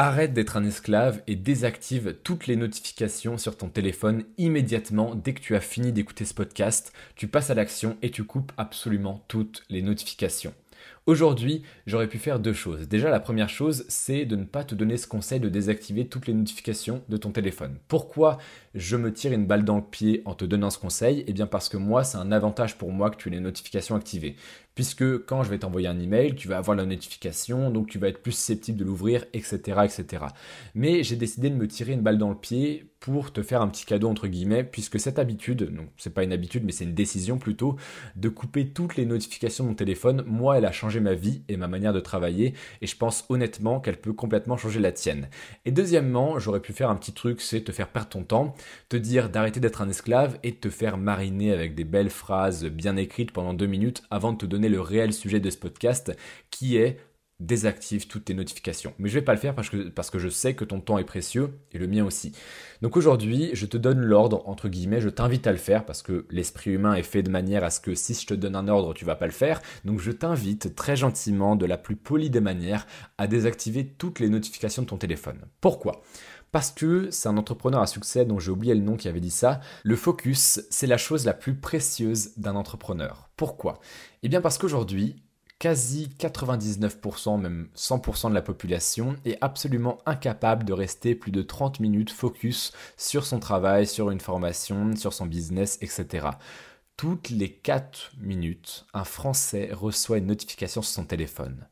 Arrête d'être un esclave et désactive toutes les notifications sur ton téléphone immédiatement dès que tu as fini d'écouter ce podcast. Tu passes à l'action et tu coupes absolument toutes les notifications. Aujourd'hui, j'aurais pu faire deux choses. Déjà, la première chose, c'est de ne pas te donner ce conseil de désactiver toutes les notifications de ton téléphone. Pourquoi je me tire une balle dans le pied en te donnant ce conseil? Eh bien parce que moi, c'est un avantage pour moi que tu aies les notifications activées puisque quand je vais t'envoyer un email, tu vas avoir la notification, donc tu vas être plus susceptible de l'ouvrir, etc., etc. Mais j'ai décidé de me tirer une balle dans le pied pour te faire un petit cadeau entre guillemets, puisque cette habitude, donc c'est pas une habitude, mais c'est une décision plutôt, de couper toutes les notifications de mon téléphone, moi, elle a changé ma vie et ma manière de travailler, et je pense honnêtement qu'elle peut complètement changer la tienne. Et deuxièmement, j'aurais pu faire un petit truc, c'est te faire perdre ton temps, te dire d'arrêter d'être un esclave et te faire mariner avec des belles phrases bien écrites pendant deux minutes avant de te donner le réel sujet de ce podcast qui est désactive toutes tes notifications. Mais je vais pas le faire parce que, parce que je sais que ton temps est précieux et le mien aussi. Donc aujourd'hui, je te donne l'ordre, entre guillemets, je t'invite à le faire parce que l'esprit humain est fait de manière à ce que si je te donne un ordre, tu vas pas le faire. Donc je t'invite très gentiment, de la plus polie des manières, à désactiver toutes les notifications de ton téléphone. Pourquoi? Parce que c'est un entrepreneur à succès dont j'ai oublié le nom qui avait dit ça. Le focus, c'est la chose la plus précieuse d'un entrepreneur. Pourquoi? Eh bien parce qu'aujourd'hui, quasi 99%, même 100% de la population est absolument incapable de rester plus de 30 minutes focus sur son travail, sur une formation, sur son business, etc. Toutes les 4 minutes, un Français reçoit une notification sur son téléphone.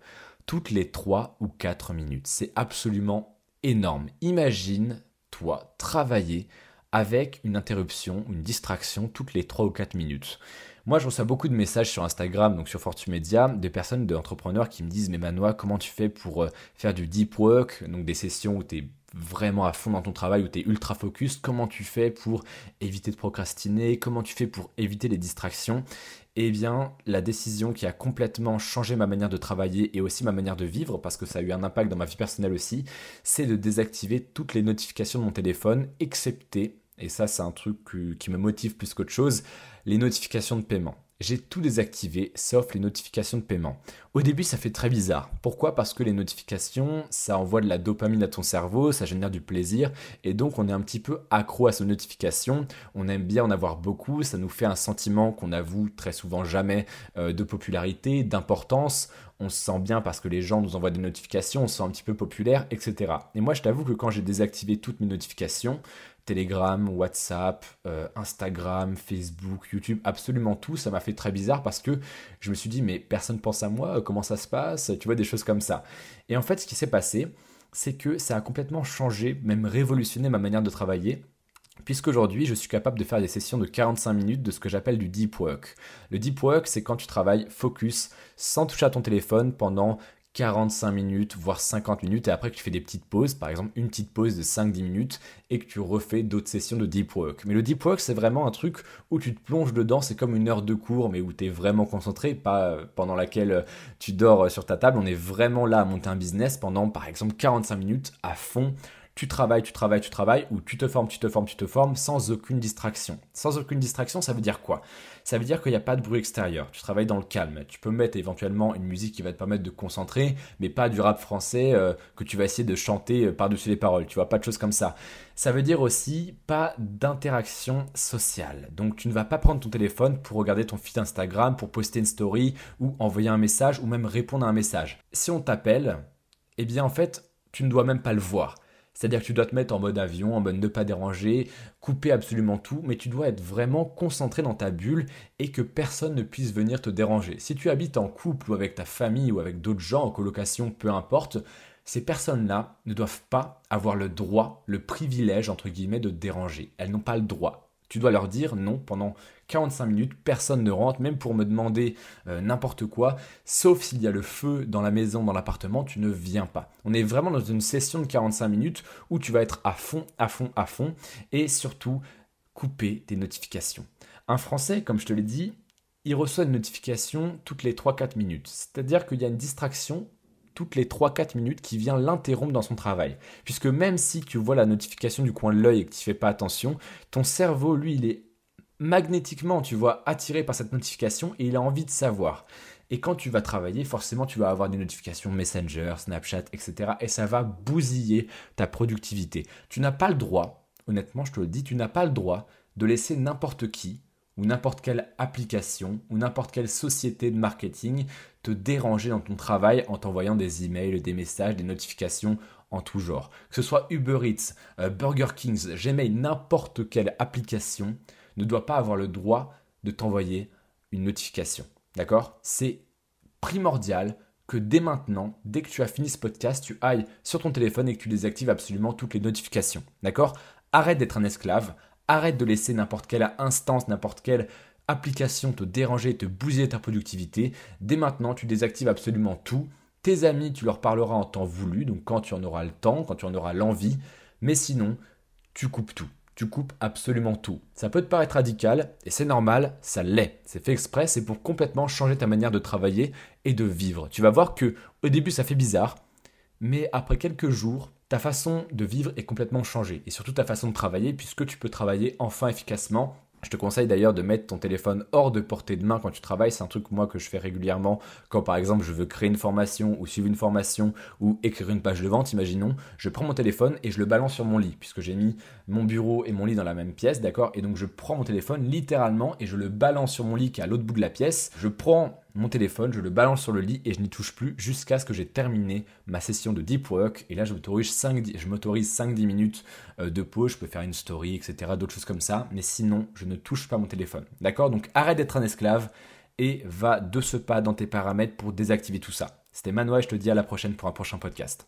Toutes les 3 ou 4 minutes. C'est absolument énorme. Imagine, toi, travailler avec une interruption, une distraction toutes les 3 ou 4 minutes. Moi, je reçois beaucoup de messages sur Instagram, donc sur Fortune Media, des personnes, d'entrepreneurs qui me disent Mais Manoa, comment tu fais pour euh, faire du deep work, donc des sessions où tu es vraiment à fond dans ton travail, où tu es ultra focus. Comment tu fais pour éviter de procrastiner? Comment tu fais pour éviter les distractions? Eh bien, la décision qui a complètement changé ma manière de travailler et aussi ma manière de vivre, parce que ça a eu un impact dans ma vie personnelle aussi, c'est de désactiver toutes les notifications de mon téléphone, excepté, et ça c'est un truc qui me motive plus qu'autre chose, les notifications de paiement j'ai tout désactivé sauf les notifications de paiement. Au début, ça fait très bizarre. Pourquoi? Parce que les notifications, ça envoie de la dopamine à ton cerveau, ça génère du plaisir et donc on est un petit peu accro à ces notifications. On aime bien en avoir beaucoup, ça nous fait un sentiment qu'on avoue très souvent jamais euh, de popularité, d'importance. On se sent bien parce que les gens nous envoient des notifications, on se sent un petit peu populaire, etc. Et moi, je t'avoue que quand j'ai désactivé toutes mes notifications, Telegram, WhatsApp, euh, Instagram, Facebook, YouTube, absolument tout. Ça m'a fait très bizarre parce que je me suis dit, mais personne pense à moi, comment ça se passe? Tu vois, des choses comme ça. Et en fait, ce qui s'est passé, c'est que ça a complètement changé, même révolutionné ma manière de travailler. Puisqu'aujourd'hui, je suis capable de faire des sessions de 45 minutes de ce que j'appelle du deep work. Le deep work, c'est quand tu travailles focus, sans toucher à ton téléphone pendant 45 minutes, voire 50 minutes, et après que tu fais des petites pauses, par exemple une petite pause de 5-10 minutes, et que tu refais d'autres sessions de deep work. Mais le deep work, c'est vraiment un truc où tu te plonges dedans, c'est comme une heure de cours, mais où tu es vraiment concentré, pas euh, pendant laquelle euh, tu dors euh, sur ta table, on est vraiment là à monter un business pendant, par exemple, 45 minutes à fond tu travailles, tu travailles, tu travailles, ou tu te formes, tu te formes, tu te formes, sans aucune distraction. Sans aucune distraction, ça veut dire quoi? Ça veut dire qu'il n'y a pas de bruit extérieur, tu travailles dans le calme. Tu peux mettre éventuellement une musique qui va te permettre de concentrer, mais pas du rap français euh, que tu vas essayer de chanter euh, par-dessus les paroles, tu vois, pas de choses comme ça. Ça veut dire aussi pas d'interaction sociale. Donc tu ne vas pas prendre ton téléphone pour regarder ton feed Instagram, pour poster une story, ou envoyer un message, ou même répondre à un message. Si on t'appelle, eh bien en fait, tu ne dois même pas le voir. C'est-à-dire que tu dois te mettre en mode avion, en mode ne pas déranger, couper absolument tout, mais tu dois être vraiment concentré dans ta bulle et que personne ne puisse venir te déranger. Si tu habites en couple ou avec ta famille ou avec d'autres gens en colocation, peu importe, ces personnes-là ne doivent pas avoir le droit, le privilège, entre guillemets, de te déranger. Elles n'ont pas le droit. Tu dois leur dire non pendant 45 minutes, personne ne rentre, même pour me demander euh, n'importe quoi, sauf s'il y a le feu dans la maison, dans l'appartement, tu ne viens pas. On est vraiment dans une session de 45 minutes où tu vas être à fond, à fond, à fond, et surtout couper tes notifications. Un Français, comme je te l'ai dit, il reçoit une notification toutes les 3-4 minutes. C'est-à-dire qu'il y a une distraction toutes les 3-4 minutes qui vient l'interrompre dans son travail. Puisque même si tu vois la notification du coin de l'œil et que tu fais pas attention, ton cerveau, lui, il est magnétiquement, tu vois, attiré par cette notification et il a envie de savoir. Et quand tu vas travailler, forcément, tu vas avoir des notifications Messenger, Snapchat, etc. Et ça va bousiller ta productivité. Tu n'as pas le droit, honnêtement, je te le dis, tu n'as pas le droit de laisser n'importe qui ou n'importe quelle application ou n'importe quelle société de marketing te déranger dans ton travail en t'envoyant des emails, des messages, des notifications en tout genre. Que ce soit Uber Eats, euh, Burger Kings, Gmail, n'importe quelle application ne doit pas avoir le droit de t'envoyer une notification. D'accord? C'est primordial que dès maintenant, dès que tu as fini ce podcast, tu ailles sur ton téléphone et que tu désactives absolument toutes les notifications. D'accord? Arrête d'être un esclave, arrête de laisser n'importe quelle instance, n'importe quelle application te déranger et te bousiller ta productivité. Dès maintenant, tu désactives absolument tout. Tes amis, tu leur parleras en temps voulu, donc quand tu en auras le temps, quand tu en auras l'envie. Mais sinon, tu coupes tout tu coupes absolument tout. Ça peut te paraître radical, et c'est normal, ça l'est. C'est fait exprès, c'est pour complètement changer ta manière de travailler et de vivre. Tu vas voir que au début ça fait bizarre, mais après quelques jours, ta façon de vivre est complètement changée, et surtout ta façon de travailler, puisque tu peux travailler enfin efficacement je te conseille d'ailleurs de mettre ton téléphone hors de portée de main quand tu travailles. C'est un truc moi que je fais régulièrement quand par exemple je veux créer une formation ou suivre une formation ou écrire une page de vente, imaginons. Je prends mon téléphone et je le balance sur mon lit puisque j'ai mis mon bureau et mon lit dans la même pièce, d'accord? Et donc je prends mon téléphone littéralement et je le balance sur mon lit qui est à l'autre bout de la pièce. Je prends mon téléphone, je le balance sur le lit et je n'y touche plus jusqu'à ce que j'ai terminé ma session de deep work. Et là, je m'autorise 5-10 minutes euh, de pause, je peux faire une story, etc., d'autres choses comme ça. Mais sinon, je ne touche pas mon téléphone. D'accord? Donc arrête d'être un esclave et va de ce pas dans tes paramètres pour désactiver tout ça. C'était Manoa, je te dis à la prochaine pour un prochain podcast.